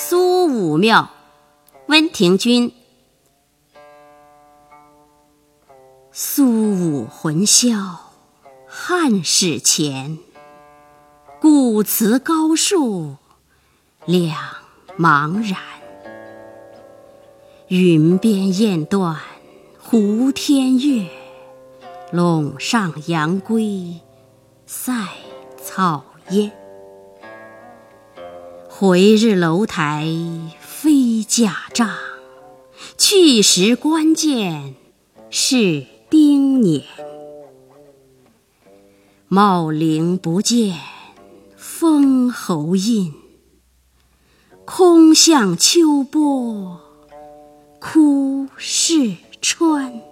苏武庙，温庭筠。苏武魂销汉室前，古祠高树两茫然。云边雁断胡天月，陇上杨归塞草烟。回日楼台飞甲仗，去时关键是丁年。茂陵不见封侯印，空向秋波哭逝川。